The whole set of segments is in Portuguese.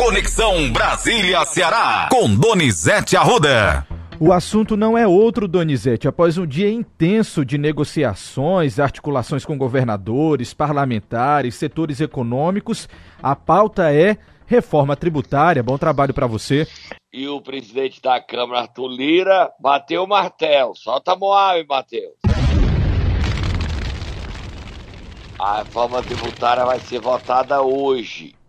Conexão Brasília-Ceará, com Donizete Arruda. O assunto não é outro, Donizete. Após um dia intenso de negociações, articulações com governadores, parlamentares, setores econômicos, a pauta é reforma tributária. Bom trabalho para você. E o presidente da Câmara, Arthur Lira, bateu o martelo. Solta a Moab, Matheus. A reforma tributária vai ser votada hoje.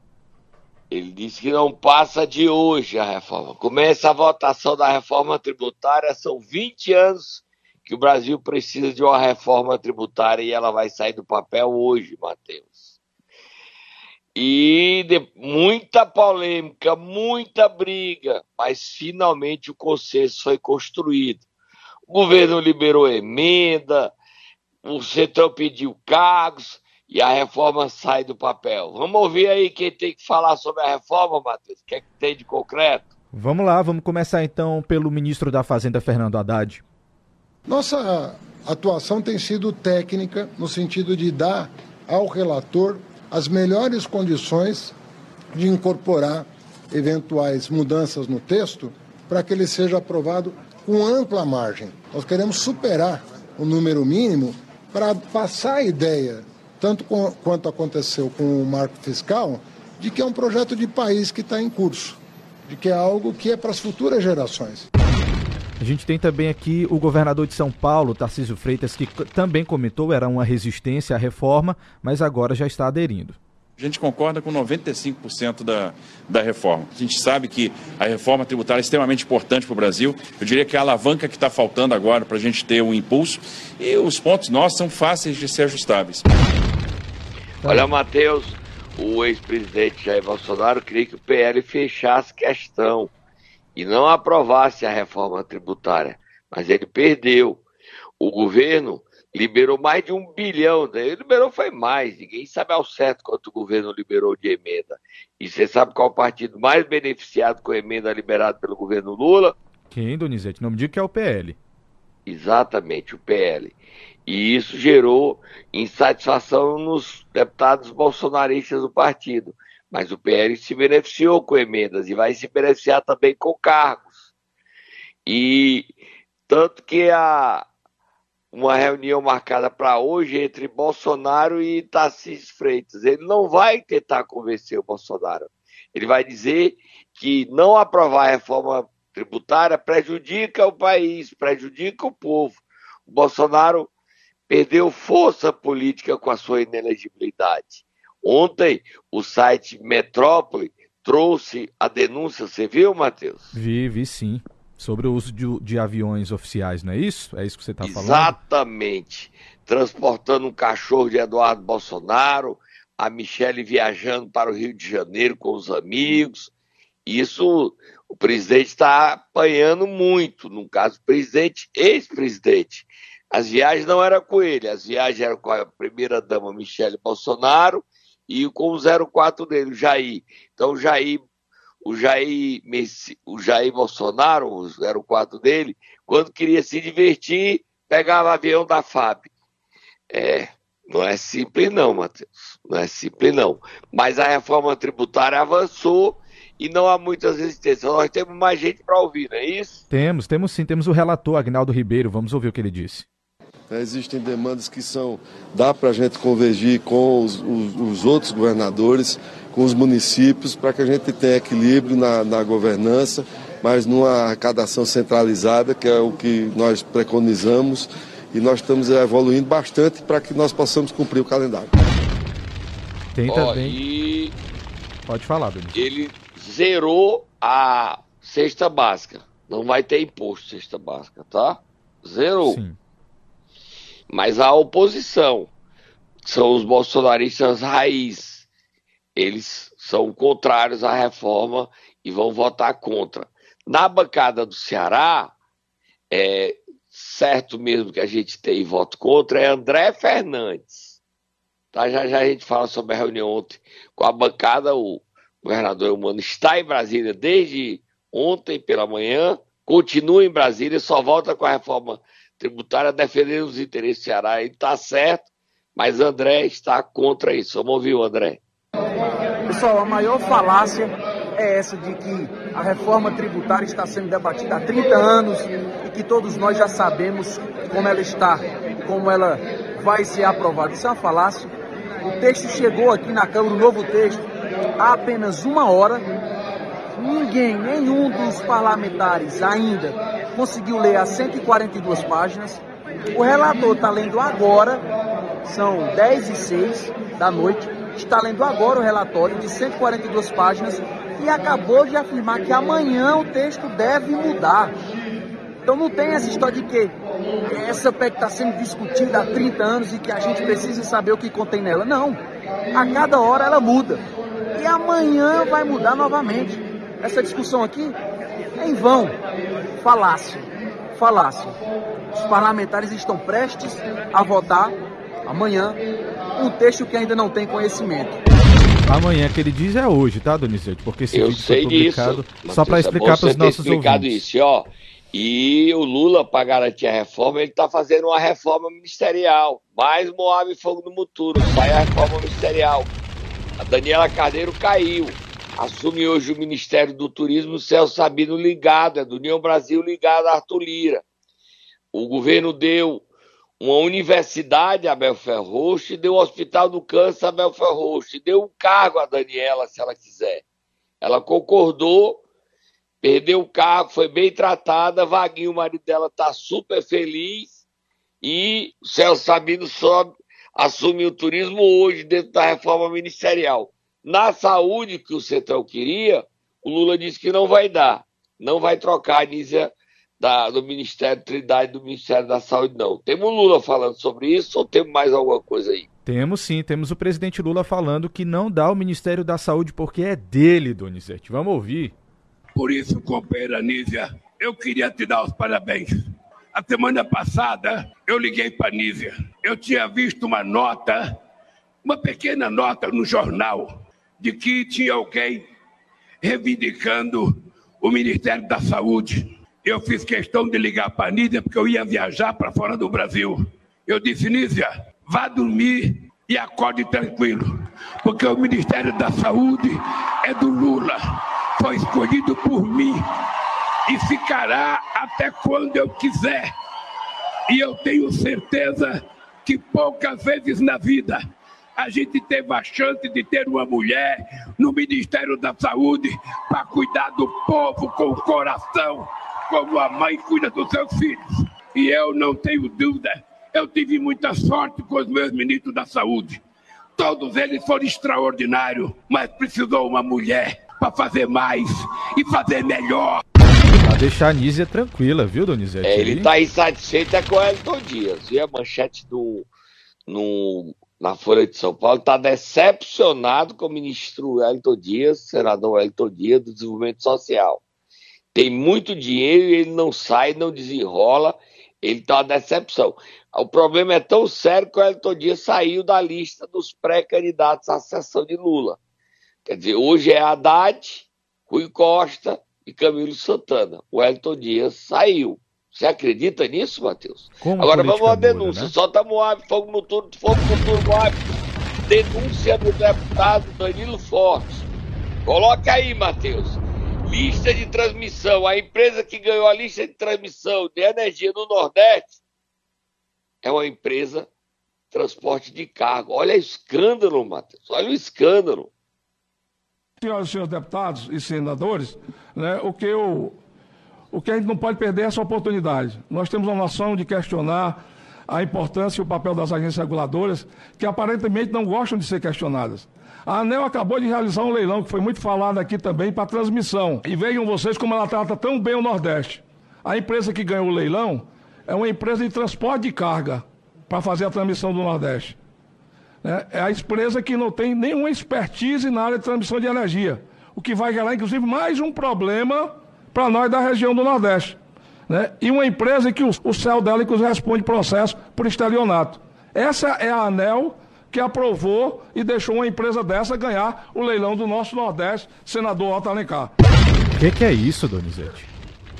Ele disse que não passa de hoje a reforma. Começa a votação da reforma tributária, são 20 anos que o Brasil precisa de uma reforma tributária e ela vai sair do papel hoje, Matheus. E de, muita polêmica, muita briga, mas finalmente o consenso foi construído. O governo liberou emenda, o setor pediu cargos, e a reforma sai do papel. Vamos ouvir aí quem tem que falar sobre a reforma, Matheus. O que é que tem de concreto? Vamos lá, vamos começar então pelo ministro da Fazenda, Fernando Haddad. Nossa atuação tem sido técnica, no sentido de dar ao relator as melhores condições de incorporar eventuais mudanças no texto para que ele seja aprovado com ampla margem. Nós queremos superar o número mínimo para passar a ideia tanto com, quanto aconteceu com o marco fiscal, de que é um projeto de país que está em curso, de que é algo que é para as futuras gerações. A gente tem também aqui o governador de São Paulo, Tarcísio Freitas, que também comentou era uma resistência à reforma, mas agora já está aderindo. A gente concorda com 95% da, da reforma. A gente sabe que a reforma tributária é extremamente importante para o Brasil. Eu diria que é a alavanca que está faltando agora para a gente ter um impulso. E os pontos nossos são fáceis de ser ajustáveis. Olha, Matheus, o ex-presidente Jair Bolsonaro queria que o PL fechasse questão e não aprovasse a reforma tributária, mas ele perdeu. O governo liberou mais de um bilhão, né? ele liberou foi mais, ninguém sabe ao certo quanto o governo liberou de emenda. E você sabe qual o partido mais beneficiado com a emenda liberada pelo governo Lula? Quem, Donizete? Não me diga que é o PL. Exatamente, o PL. E isso gerou insatisfação nos deputados bolsonaristas do partido. Mas o PL se beneficiou com emendas e vai se beneficiar também com cargos. E tanto que há uma reunião marcada para hoje entre Bolsonaro e Tarcísio Freitas. Ele não vai tentar convencer o Bolsonaro. Ele vai dizer que não aprovar a reforma tributária prejudica o país, prejudica o povo. O Bolsonaro perdeu força política com a sua inelegibilidade. Ontem, o site Metrópole trouxe a denúncia, você viu, Matheus? Vi, vi sim. Sobre o uso de, de aviões oficiais, não é isso? É isso que você está falando? Exatamente. Transportando um cachorro de Eduardo Bolsonaro, a Michele viajando para o Rio de Janeiro com os amigos. Isso o presidente está apanhando muito, no caso, presidente, ex-presidente. As viagens não eram com ele, as viagens eram com a primeira-dama Michele Bolsonaro e com o 04 dele, o Jair. Então, o Jair, o Jair, o Jair Bolsonaro, o 04 dele, quando queria se divertir, pegava avião da FAB. É, não é simples não, Matheus. Não é simples não. Mas a reforma tributária avançou e não há muitas resistências. Nós temos mais gente para ouvir, não é isso? Temos, temos sim. Temos o relator Agnaldo Ribeiro. Vamos ouvir o que ele disse. Né, existem demandas que são, dá para a gente convergir com os, os, os, outros governadores, com os municípios, para que a gente tenha equilíbrio na, na governança, mas numa arrecadação centralizada, que é o que nós preconizamos, e nós estamos evoluindo bastante para que nós possamos cumprir o calendário. Tem também. e... Pode falar, Benito. Ele zerou a cesta básica. Não vai ter imposto cesta básica, tá? Zerou. Sim. Mas a oposição, são os bolsonaristas raiz, eles são contrários à reforma e vão votar contra. Na bancada do Ceará, é certo mesmo que a gente tem voto contra, é André Fernandes. Tá? Já já a gente fala sobre a reunião ontem com a bancada, o governador Humano está em Brasília desde ontem pela manhã, continua em Brasília, só volta com a reforma tributária defendendo os interesses do Ceará. Ele está certo, mas André está contra isso. Vamos ouvir o André. Pessoal, a maior falácia é essa de que a reforma tributária está sendo debatida há 30 anos e que todos nós já sabemos como ela está, como ela vai ser aprovada. Isso é uma falácia. O texto chegou aqui na Câmara, o novo texto, há apenas uma hora. Ninguém, nenhum dos parlamentares ainda conseguiu ler as 142 páginas. O relator está lendo agora, são 10 e 6 da noite, está lendo agora o relatório de 142 páginas e acabou de afirmar que amanhã o texto deve mudar. Então não tem essa história de que essa PEC está sendo discutida há 30 anos e que a gente precisa saber o que contém nela. Não. A cada hora ela muda. E amanhã vai mudar novamente. Essa discussão aqui é em vão. Falácia. Falácia. Os parlamentares estão prestes a votar amanhã um texto que ainda não tem conhecimento. Amanhã que ele diz é hoje, tá, Donizete? Porque esse Eu vídeo sei foi publicado disso. só para é explicar para os nossos explicado ouvintes. isso, ó. E o Lula, para garantir a reforma, ele está fazendo uma reforma ministerial. Mais Moab e Fogo no Muturo. Sai a reforma ministerial. A Daniela Carneiro caiu. Assume hoje o Ministério do Turismo o Celso Sabino ligado, é do União Brasil ligado a Arthur Lira. O governo deu uma universidade a Belfer Roxo e deu um hospital do câncer a Belfer Roxo. E deu um cargo a Daniela, se ela quiser. Ela concordou, perdeu o cargo, foi bem tratada. Vaguinho, o marido dela, está super feliz. E o Celso Sabino sobe, assume o turismo hoje dentro da reforma ministerial. Na saúde que o Centrão queria, o Lula disse que não vai dar. Não vai trocar a Anísia da, do Ministério Trindade do Ministério da Saúde, não. Temos o Lula falando sobre isso ou temos mais alguma coisa aí? Temos sim, temos o presidente Lula falando que não dá o Ministério da Saúde porque é dele, Donizete. Vamos ouvir. Por isso, companheira Anísia, eu queria te dar os parabéns. A semana passada, eu liguei para a Nízia. Eu tinha visto uma nota, uma pequena nota no jornal, de que tinha alguém reivindicando o Ministério da Saúde. Eu fiz questão de ligar para a Nízia porque eu ia viajar para fora do Brasil. Eu disse, Nízia, vá dormir e acorde tranquilo, porque o Ministério da Saúde é do Lula, foi escolhido por mim e ficará até quando eu quiser. E eu tenho certeza que poucas vezes na vida a gente teve a chance de ter uma mulher no Ministério da Saúde para cuidar do povo com o coração, como a mãe cuida dos seus filhos. E eu não tenho dúvida, eu tive muita sorte com os meus ministros da Saúde. Todos eles foram extraordinários, mas precisou uma mulher para fazer mais e fazer melhor. Pra deixar a Nízia tranquila, viu, Donizete? É, ele está insatisfeito é com o Elton Dias. E a manchete do, no, na Folha de São Paulo está decepcionado com o ministro Elton Dias, senador Elton Dias, do Desenvolvimento Social. Tem muito dinheiro e ele não sai, não desenrola, ele está uma decepção. O problema é tão sério que o Elton Dias saiu da lista dos pré-candidatos à sucessão de Lula. Quer dizer, hoje é Haddad, Rui Costa e Camilo Santana. O Elton Dias saiu. Você acredita nisso, Matheus? Como Agora vamos à muda, denúncia. né? Solta Moab, fogo no turno, fogo no turno, Moab. Denúncia do deputado Danilo Forte. Coloca aí, Matheus. Lista de transmissão. A empresa que ganhou a lista de transmissão de energia no Nordeste é uma empresa de transporte de cargo. Olha o escândalo, Matheus. Olha o escândalo. Senhoras e senhores deputados e senadores, né, o, que eu, o que a gente não pode perder é essa oportunidade. Nós temos uma noção de questionar a importância e o papel das agências reguladoras, que aparentemente não gostam de ser questionadas. A ANEL acabou de realizar um leilão, que foi muito falado aqui também, para transmissão. E vejam vocês como ela trata tão bem o Nordeste. A empresa que ganhou o leilão é uma empresa de transporte de carga para fazer a transmissão do Nordeste né, é a empresa que não tem nenhuma expertise na área de transmissão de energia, o que vai gerar, inclusive, mais um problema para nós da região do Nordeste. Né? E uma empresa que o, o céu dela, inclusive, responde processo por estelionato. Essa é a ANEL que aprovou e deixou uma empresa dessa ganhar o leilão do nosso Nordeste, senador Otto Alencar. O que, que é isso, Donizete?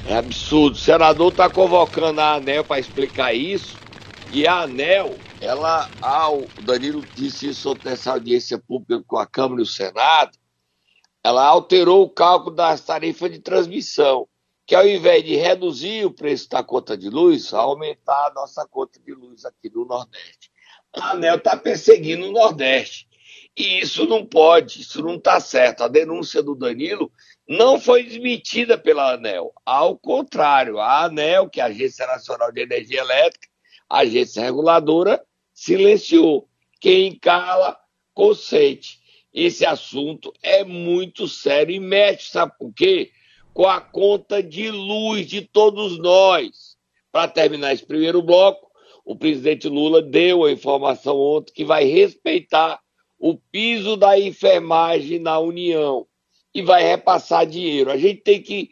É absurdo. O senador está convocando a ANEL para explicar isso. E a ANEL, ela, ao Danilo disse isso ontem nessa audiência pública com a Câmara e o Senado, ela alterou o cálculo das tarifas de transmissão, que ao invés de reduzir o preço da conta de luz, aumentar a nossa conta de luz aqui no Nordeste. A ANEL está perseguindo o Nordeste. E isso não pode, isso não está certo. A denúncia do Danilo não foi desmentida pela ANEL. Ao contrário, a ANEL, que é a Agência Nacional de Energia Elétrica, a agência reguladora, silenciou. Quem cala, consente. Esse assunto é muito sério e mexe, sabe por quê? Com a conta de luz de todos nós. Para terminar esse primeiro bloco, o presidente Lula deu a informação ontem que vai respeitar o piso da enfermagem na União e vai repassar dinheiro. A gente tem que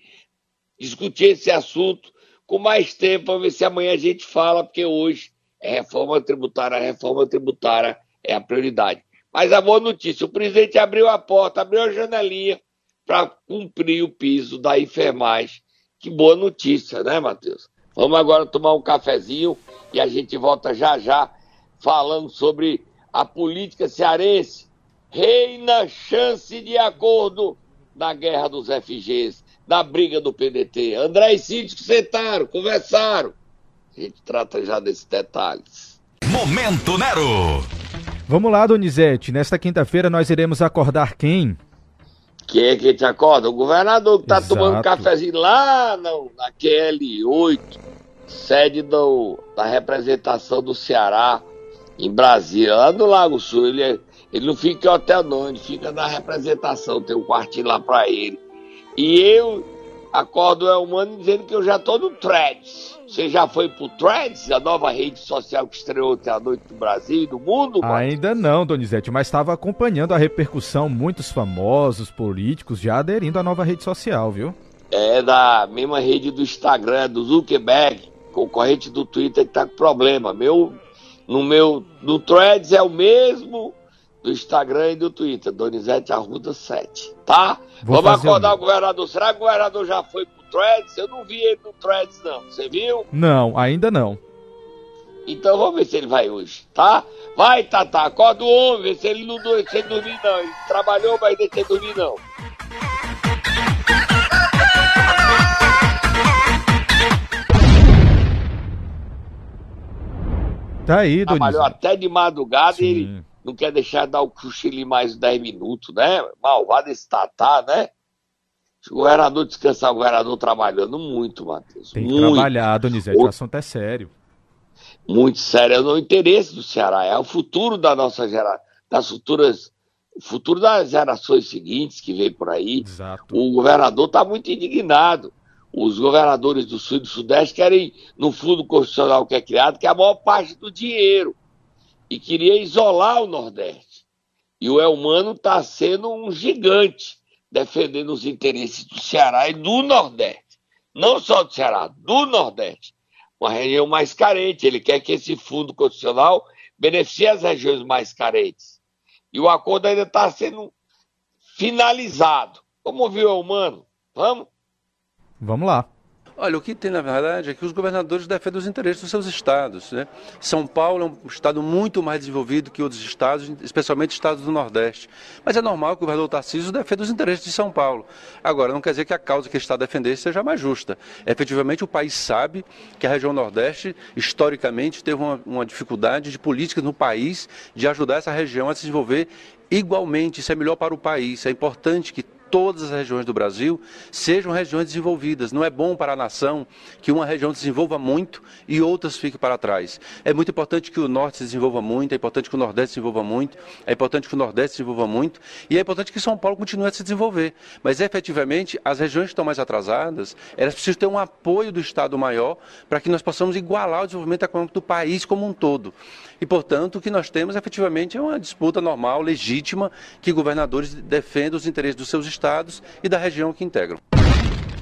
discutir esse assunto com mais tempo para ver se amanhã a gente fala, porque hoje é reforma tributária, a reforma tributária é a prioridade. Mas a boa notícia: o presidente abriu a porta, abriu a janelinha para cumprir o piso da enfermagem. Que boa notícia, né, Matheus? Vamos agora tomar um cafezinho e a gente volta já já falando sobre a política cearense. Reina chance de acordo na guerra dos FGs, na briga do PDT. André e Cíntico sentaram, conversaram. A gente trata já desses detalhes. Momento Nero! Vamos lá, Donizete. Nesta quinta-feira nós iremos acordar quem? Quem é que te acorda? O governador que está tomando um cafezinho lá no, na QL8, sede do, da representação do Ceará em Brasília, lá no Lago Sul. Ele, é, ele não fica em hotel, não, ele fica na representação, tem um quartinho lá para ele. E eu acordo o humano dizendo que eu já estou no Threads. Você já foi pro Threads, a nova rede social que estreou ontem à noite no Brasil e no mundo? Mano? Ainda não, Donizete, mas estava acompanhando a repercussão, muitos famosos, políticos já aderindo à nova rede social, viu? É da mesma rede do Instagram, do Zuckerberg, concorrente do Twitter que tá com problema. Meu no meu no Threads é o mesmo do Instagram e do Twitter, Donizete Arruda 7, tá? Vou Vamos acordar um... o governador. Será que o governador já foi pro Threads? Eu não vi ele no Threads, não. Você viu? Não, ainda não. Então vamos ver se ele vai hoje, tá? Vai, Tata, acorda o homem, vê se ele não deixa ele dormir, não. Ele trabalhou, mas deixa ele dormir, não. Tá aí, Trabalhou até de madrugada Sim. e ele não quer deixar dar o cochilo mais 10 minutos, né? Malvado esse tatá, né? O governador descansar, o governador trabalhando muito, Matheus. Tem que muito. trabalhar, Donizete, o assunto é sério. Muito sério, é no interesse do Ceará, é o futuro da nossa geração, das futuras, o futuro das gerações seguintes que vem por aí. Exato. O governador está muito indignado os governadores do Sul e do Sudeste querem, no fundo constitucional que é criado, que é a maior parte do dinheiro. E queria isolar o Nordeste. E o Elmano está sendo um gigante, defendendo os interesses do Ceará e do Nordeste. Não só do Ceará, do Nordeste. Uma região mais carente. Ele quer que esse fundo constitucional beneficie as regiões mais carentes. E o acordo ainda está sendo finalizado. Vamos ouvir o Elmano? Vamos? Vamos lá. Olha, o que tem na verdade é que os governadores defendem os interesses dos seus estados. Né? São Paulo é um estado muito mais desenvolvido que outros estados, especialmente estados do Nordeste. Mas é normal que o governador Tarcísio defenda os interesses de São Paulo. Agora, não quer dizer que a causa que ele está defendendo seja mais justa. Efetivamente, o país sabe que a região Nordeste, historicamente, teve uma, uma dificuldade de políticas no país de ajudar essa região a se desenvolver igualmente. Isso é melhor para o país. É importante que todas as regiões do Brasil sejam regiões desenvolvidas. Não é bom para a nação que uma região desenvolva muito e outras fiquem para trás. É muito importante que o Norte se desenvolva muito, é importante que o Nordeste se desenvolva muito, é importante que o Nordeste se desenvolva muito e é importante que São Paulo continue a se desenvolver. Mas efetivamente, as regiões que estão mais atrasadas, elas precisam ter um apoio do Estado maior para que nós possamos igualar o desenvolvimento econômico do país como um todo. E, portanto, o que nós temos efetivamente é uma disputa normal, legítima, que governadores defendem os interesses dos seus estados e da região que integram.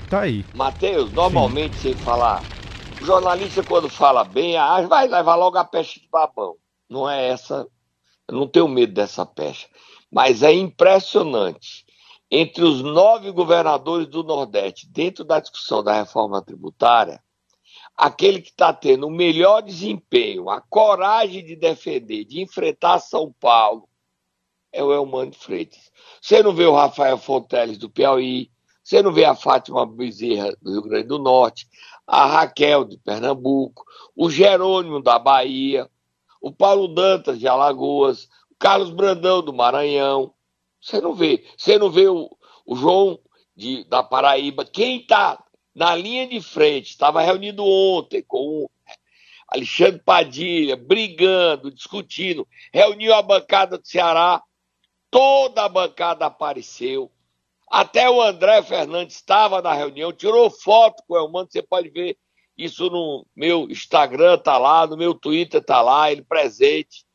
Tá aí. Matheus, normalmente Sim. sem falar, o jornalista quando fala bem, ah, vai levar logo a peste de babão. Não é essa, eu não tenho medo dessa peste. Mas é impressionante. Entre os nove governadores do Nordeste, dentro da discussão da reforma tributária, aquele que está tendo o melhor desempenho, a coragem de defender, de enfrentar São Paulo, é o Elmano Freitas. Você não vê o Rafael Fonteles do Piauí, você não vê a Fátima Bezerra do Rio Grande do Norte, a Raquel de Pernambuco, o Jerônimo da Bahia, o Paulo Dantas de Alagoas, o Carlos Brandão do Maranhão. Você não vê. Você não vê o, o João de, da Paraíba. Quem está na linha de frente, estava reunido ontem com o Alexandre Padilha, brigando, discutindo, reuniu a bancada do Ceará, toda a bancada apareceu. Até o André Fernandes estava na reunião, tirou foto com o Elmano, você pode ver isso no meu Instagram, tá lá, no meu Twitter tá lá, ele presente.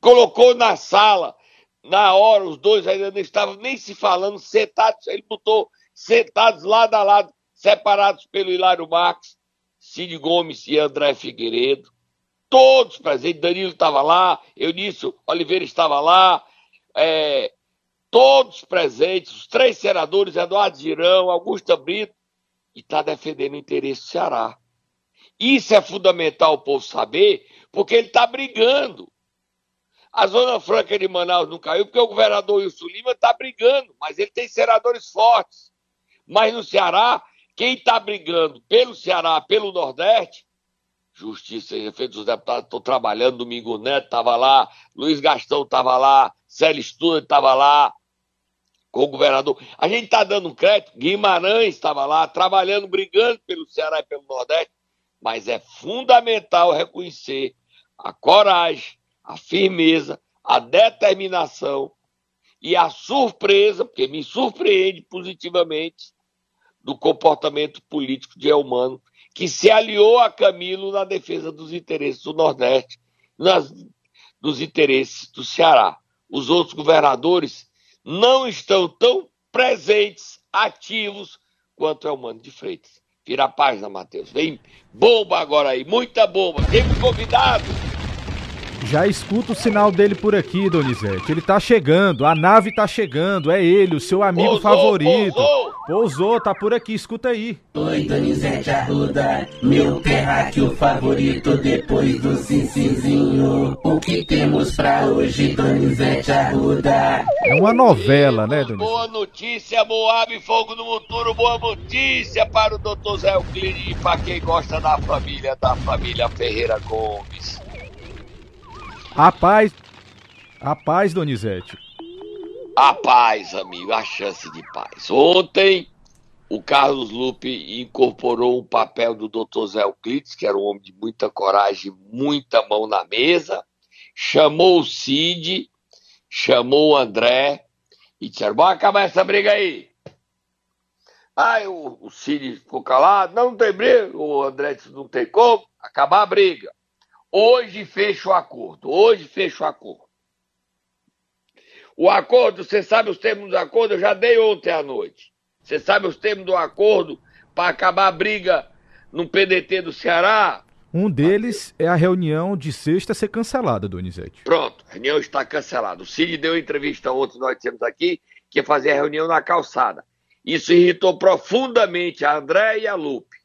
Colocou na sala, na hora, os dois ainda não estavam nem se falando, sentados, ele botou sentados lado a lado, separados pelo Hilário Marques, Cid Gomes e André Figueiredo. Todos presentes, Danilo estava lá, Eunício Oliveira estava lá, é, todos presentes, os três senadores, Eduardo Girão, Augusta Brito, e está defendendo o interesse do Ceará. Isso é fundamental o povo saber, porque ele está brigando. A Zona Franca de Manaus não caiu porque o governador Wilson Lima está brigando, mas ele tem senadores fortes. Mas no Ceará, quem está brigando pelo Ceará, pelo Nordeste, Justiça e Defesa dos Deputados estão trabalhando, Domingo Neto estava lá, Luiz Gastão estava lá, Célio Studa estava lá, com o governador. A gente está dando crédito, Guimarães estava lá, trabalhando, brigando pelo Ceará e pelo Nordeste, mas é fundamental reconhecer a coragem, a firmeza, a determinação e a surpresa, porque me surpreende positivamente, do comportamento político de Elmano, que se aliou a Camilo na defesa dos interesses do Nordeste, nas, dos interesses do Ceará. Os outros governadores não estão tão presentes, ativos, quanto Elmano de Freitas. Vira a página, Matheus. Vem bomba agora aí, muita bomba. Temos convidado. Já escuta o sinal dele por aqui, Donizete. Ele tá chegando, a nave tá chegando, é ele, o seu amigo Pousou, favorito. pousou. Pousou, tá por aqui, escuta aí. Oi, Donizete Arruda, meu terráqueo favorito depois do Cincizinho. O que temos pra hoje, Donizete Arruda? É uma novela, né, Donizete? Boa notícia, Moab Fogo no Muturo. Boa notícia para o Dr. Zé Euclides e para quem gosta da família, da família Ferreira Gomes. A paz. Donizete. A paz, amigo, a chance de paz. Ontem, o Carlos Lupe incorporou um papel do Dr. Zé Euclides, que era um homem de muita coragem, muita mão na mesa, chamou o Cid, chamou o André e disseram: Bora acabar essa briga aí. Aí o, o Cid ficou calado: Não, não tem briga. O André disse: Não tem como acabar a briga. Hoje fecha o acordo. Hoje fecha o acordo. O acordo, você sabe os termos do acordo? Eu já dei ontem à noite. Você sabe os termos do acordo para acabar a briga no PDT do Ceará? Um deles é a reunião de sexta ser cancelada, Donizete. Pronto, a reunião está cancelada. O Cid deu entrevista ontem, nós temos aqui, que ia fazer a reunião na calçada. Isso irritou profundamente a André e a Lupe,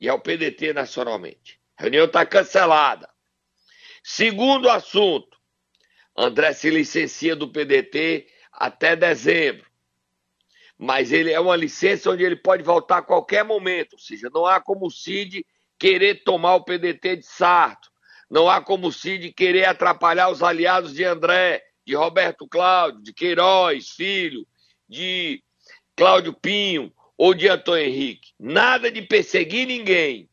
e ao PDT nacionalmente. A reunião está cancelada. Segundo assunto, André se licencia do PDT até dezembro. Mas ele é uma licença onde ele pode voltar a qualquer momento. Ou seja, não há como o Cid querer tomar o PDT de Sarto. Não há como o Cid querer atrapalhar os aliados de André, de Roberto Cláudio, de Queiroz, filho, de Cláudio Pinho ou de Antônio Henrique. Nada de perseguir ninguém.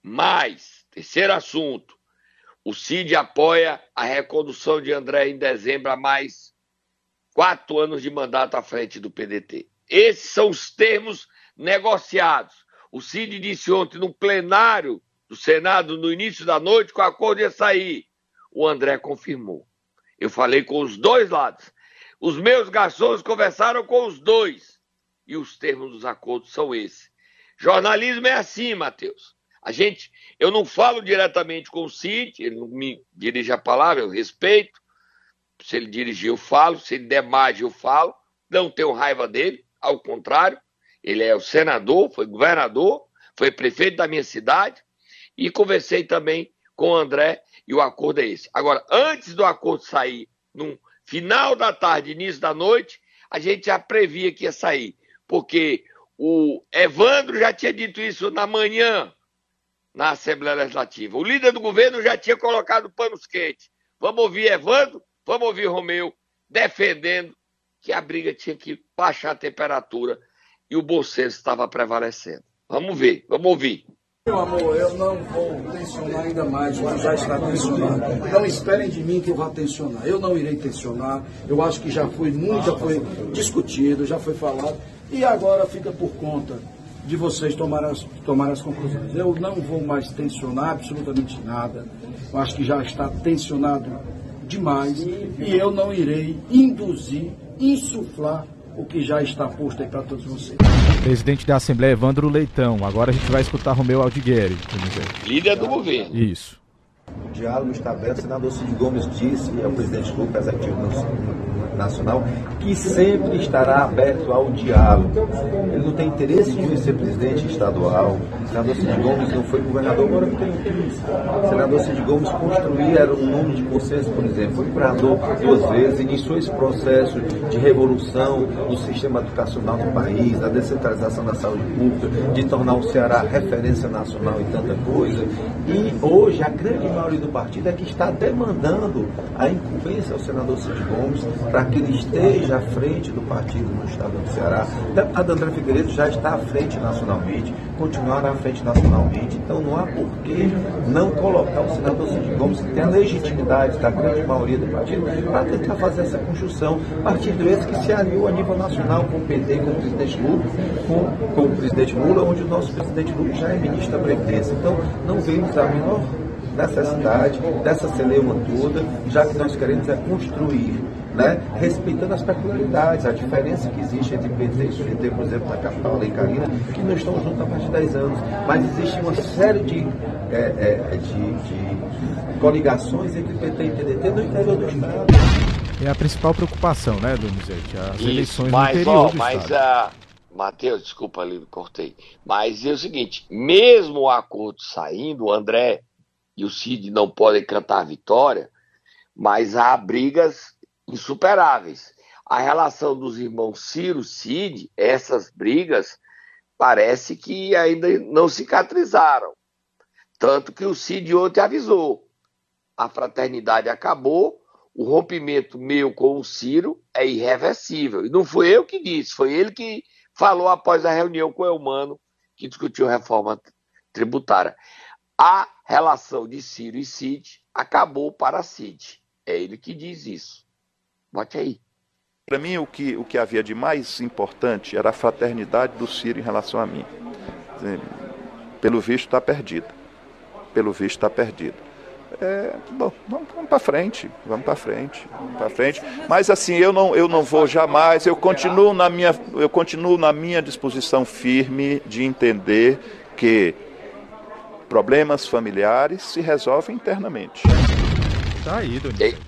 Mas, terceiro assunto, o Cid apoia a recondução de André em dezembro a mais quatro anos de mandato à frente do PDT. Esses são os termos negociados. O Cid disse ontem no plenário do Senado, no início da noite, que o acordo ia sair. O André confirmou. Eu falei com os dois lados. Os meus garçons conversaram com os dois. E os termos dos acordos são esses. Jornalismo é assim, Matheus. A gente, eu não falo diretamente com o Cid, ele não me dirige a palavra, eu respeito. Se ele dirigir, eu falo. Se ele der margem, eu falo. Não tenho raiva dele, ao contrário. Ele é o senador, foi governador, foi prefeito da minha cidade. E conversei também com o André e o acordo é esse. Agora, antes do acordo sair num final da tarde, início da noite, a gente já previa que ia sair, porque o Evandro já tinha dito isso na manhã na Assembleia Legislativa. O líder do governo já tinha colocado panos quentes. Vamos ouvir Evandro, vamos ouvir Romeu defendendo que a briga tinha que baixar a temperatura e o bolseiro estava prevalecendo. Vamos ver, vamos ouvir. Meu amor, eu não vou tensionar ainda mais o já está tensionado. Não esperem de mim que eu vá tensionar. Eu não irei tensionar. Eu acho que já foi muito, já foi discutido, já foi falado. E agora fica por conta de vocês tomar as, tomar as conclusões. Eu não vou mais tensionar absolutamente nada. Eu acho que já está tensionado demais. E eu não irei induzir, insuflar o que já está posto aí para todos vocês. Presidente da Assembleia, Evandro Leitão. Agora a gente vai escutar Romeu Aldigueri. Líder do governo. Isso. O diálogo está aberto. O senador Cid Gomes disse ao presidente do Executivo Nacional que sempre estará aberto ao diálogo. Ele não tem interesse de ser presidente estadual. O senador Cid Gomes não foi governador, agora quis. O senador Cid Gomes construía era um nome de consenso, por exemplo. Foi governador duas vezes, iniciou esse processo de revolução no sistema educacional do país, da descentralização da saúde pública, de tornar o Ceará referência nacional em tanta coisa. E hoje a grande maioria do partido é que está demandando a incumbência ao senador Cid Gomes para que ele esteja à frente do partido no estado do Ceará. O deputado André Figueiredo já está à frente nacionalmente, continuará à frente nacionalmente, então não há por que não colocar o senador Cid Gomes, que tem a legitimidade da grande maioria do partido, para tentar fazer essa construção. Partido esse que se aliou a nível nacional com o PT, com o presidente Lula, com, com o presidente Lula, onde o nosso presidente Lula já é ministro da Previdência. Então, não vemos a menor necessidade dessa celeuma toda, já que nós queremos é construir né, respeitando as peculiaridades, a diferença que existe entre PT e PT, por exemplo, na capital, e Carina, que não estão juntos há mais de 10 anos. Mas existe uma série de, é, é, de, de coligações entre PT e PDT no interior do Estado. É a principal preocupação, né, Donizete? As Isso, eleições mas, no interior ó, do mas Estado. a. Matheus, desculpa ali, cortei. Mas é o seguinte: mesmo o acordo saindo, o André e o Cid não podem cantar a vitória, mas há brigas insuperáveis. A relação dos irmãos Ciro Cid, essas brigas, parece que ainda não cicatrizaram. Tanto que o Cid ontem avisou: a fraternidade acabou, o rompimento meu com o Ciro é irreversível. E não foi eu que disse, foi ele que falou após a reunião com o Elmano, que discutiu reforma tributária. A relação de Ciro e Cid acabou para Cid. É ele que diz isso. Bote aí. Para mim, o que, o que havia de mais importante era a fraternidade do Ciro em relação a mim. Pelo visto, está perdida. Pelo visto, está perdida. É, bom, vamos, vamos para frente, vamos para frente, vamos para frente. Mas assim, eu não, eu não vou jamais. Eu continuo na minha, eu continuo na minha disposição firme de entender que problemas familiares se resolvem internamente. Tá aí, Donizete.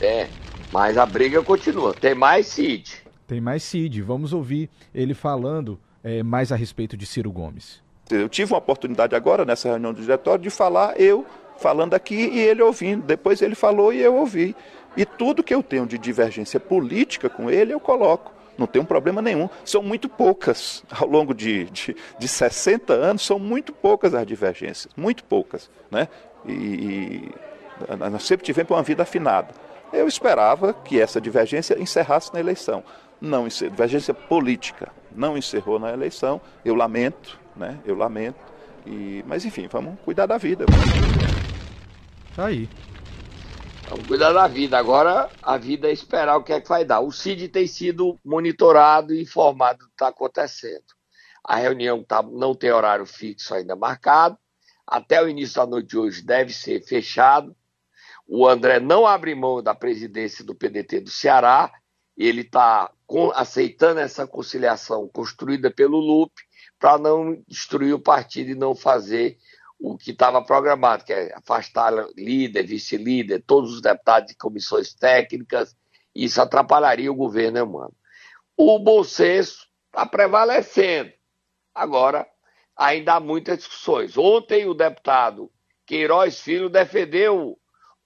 É, mas a briga continua. Tem mais Cid. Tem mais Cid. Vamos ouvir ele falando é, mais a respeito de Ciro Gomes. Eu tive uma oportunidade agora, nessa reunião do diretório, de falar eu falando aqui e ele ouvindo. Depois ele falou e eu ouvi. E tudo que eu tenho de divergência política com ele, eu coloco. Não tem um problema nenhum. São muito poucas. Ao longo de, de, de 60 anos, são muito poucas as divergências. Muito poucas. Né? E, e nós sempre tivemos uma vida afinada. Eu esperava que essa divergência encerrasse na eleição. Não encerrou. Divergência política. Não encerrou na eleição. Eu lamento, né? Eu lamento. E, mas enfim, vamos cuidar da vida. Tá aí. Vamos cuidar da vida. Agora a vida é esperar o que é que vai dar. O CID tem sido monitorado e informado do que está acontecendo. A reunião tá, não tem horário fixo ainda marcado. Até o início da noite de hoje deve ser fechado. O André não abre mão da presidência do PDT do Ceará. Ele está aceitando essa conciliação construída pelo Lupe para não destruir o partido e não fazer o que estava programado, que é afastar líder, vice-líder, todos os deputados de comissões técnicas. Isso atrapalharia o governo humano. O bom senso está prevalecendo. Agora, ainda há muitas discussões. Ontem, o deputado Queiroz Filho defendeu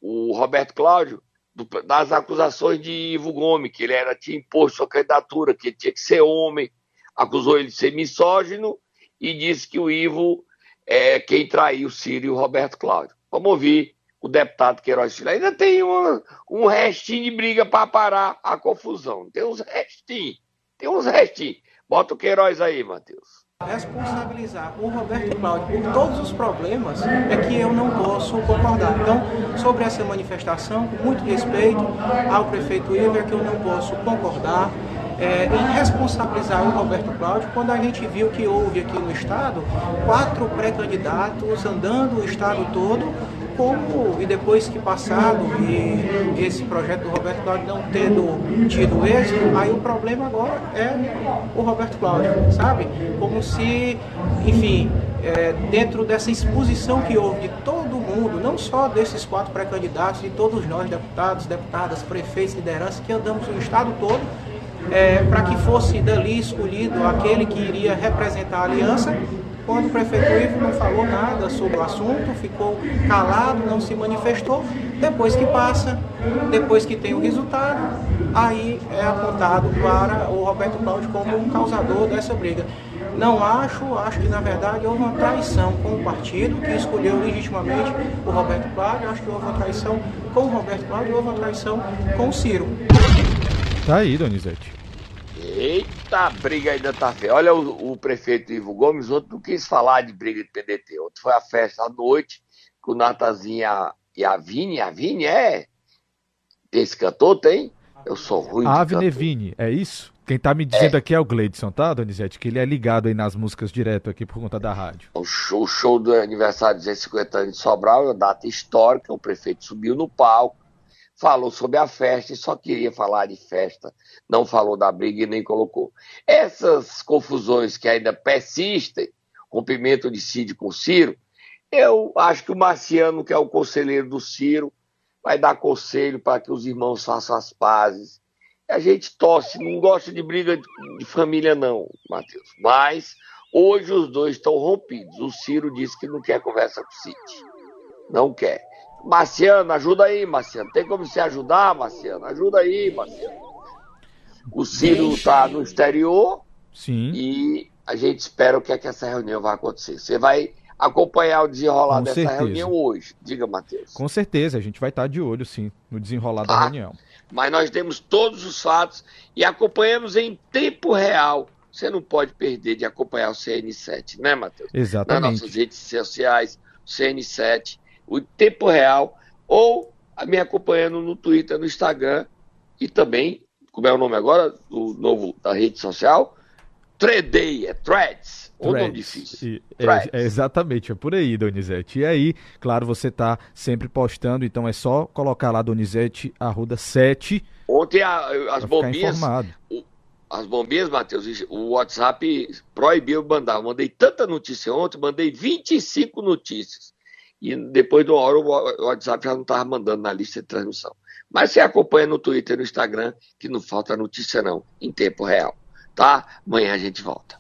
o Roberto Cláudio do, das acusações de Ivo Gomes, que ele era, tinha imposto sua candidatura, que ele tinha que ser homem, acusou ele de ser misógino e disse que o Ivo é quem traiu o Ciro e o Roberto Cláudio. Vamos ouvir o deputado Queiroz Filho. Ainda tem uma, um restinho de briga para parar a confusão. Tem uns restinhos. Tem uns restinhos. Bota o Queiroz aí, Matheus. Responsabilizar o Roberto Cláudio por todos os problemas é que eu não posso concordar. Então, sobre essa manifestação, com muito respeito ao prefeito Iver, que eu não posso concordar é, em responsabilizar o Roberto Cláudio quando a gente viu que houve aqui no Estado quatro pré-candidatos andando o Estado todo como, e depois que passado e esse projeto do Roberto Cláudio não tendo tido êxito, aí o problema agora é o Roberto Cláudio, sabe? Como se, enfim, é, dentro dessa exposição que houve de todo mundo, não só desses quatro pré-candidatos, de todos nós, deputados, deputadas, prefeitos, lideranças, que andamos no estado todo, é, para que fosse dali escolhido aquele que iria representar a aliança. Quando o prefeito Ivo não falou nada sobre o assunto, ficou calado, não se manifestou. Depois que passa, depois que tem o resultado, aí é apontado para o Roberto Cláudio como um causador dessa briga. Não acho, acho que na verdade houve uma traição com o partido que escolheu legitimamente o Roberto Cláudio. Acho que houve uma traição com o Roberto Cláudio e houve uma traição com o Ciro. Tá aí, Donizete. Eita, briga ainda tá feia. Olha o, o, prefeito Ivo Gomes, outro não quis falar de briga de PDT. Outro foi a festa à noite com o Natazinha e a Vini. A Vini é. Tem esse cantor? Tem? Eu sou ruim. Avne Vini, é isso? Quem tá me dizendo é. aqui é o Gleidson, tá, Donizete? Que ele é ligado aí nas músicas direto aqui por conta da rádio. O show, o show do aniversário de 250 anos de Sobral é uma data histórica. O prefeito subiu no palco falou sobre a festa e só queria falar de festa, não falou da briga e nem colocou. Essas confusões que ainda persistem, rompimento de Cid com Ciro, eu acho que o Marciano, que é o conselheiro do Ciro, vai dar conselho para que os irmãos façam as pazes. A gente torce, não gosta de briga de família, não, Matheus. Mas hoje os dois estão rompidos. O Ciro disse que não quer conversa com o Cid. Não quer. Marciano, ajuda aí, Marciano. Tem como se ajudar, Marciano? Ajuda aí, Marciano. O Ciro está no exterior. Sim. E a gente espera o que é que essa reunião vai acontecer. Você vai acompanhar o desenrolar Com dessa certeza. reunião hoje. Diga, Matheus. Com certeza, a gente vai estar de olho, sim, no desenrolar da ah, reunião. Mas nós temos todos os fatos e acompanhamos em tempo real. Você não pode perder de acompanhar o CN7, né, Matheus? Exatamente. Nas nossas redes sociais, o CN7 o tempo real, ou me acompanhando no Twitter, no Instagram e também, como é o nome agora, do novo da rede social? Tredeia, é Threads. Ou nome difícil. É, é, exatamente, é por aí, Donizete. E aí, claro, você tá sempre postando, então é só colocar lá Donizete Arruda 7. Ontem a, as bombinhas. As bombinhas, Matheus, o WhatsApp proibiu mandar. Eu mandei tanta notícia ontem, mandei 25 notícias. E depois de uma hora o WhatsApp já não estava mandando na lista de transmissão. Mas você acompanha no Twitter e no Instagram, que não falta notícia não, em tempo real. Tá? Amanhã a gente volta.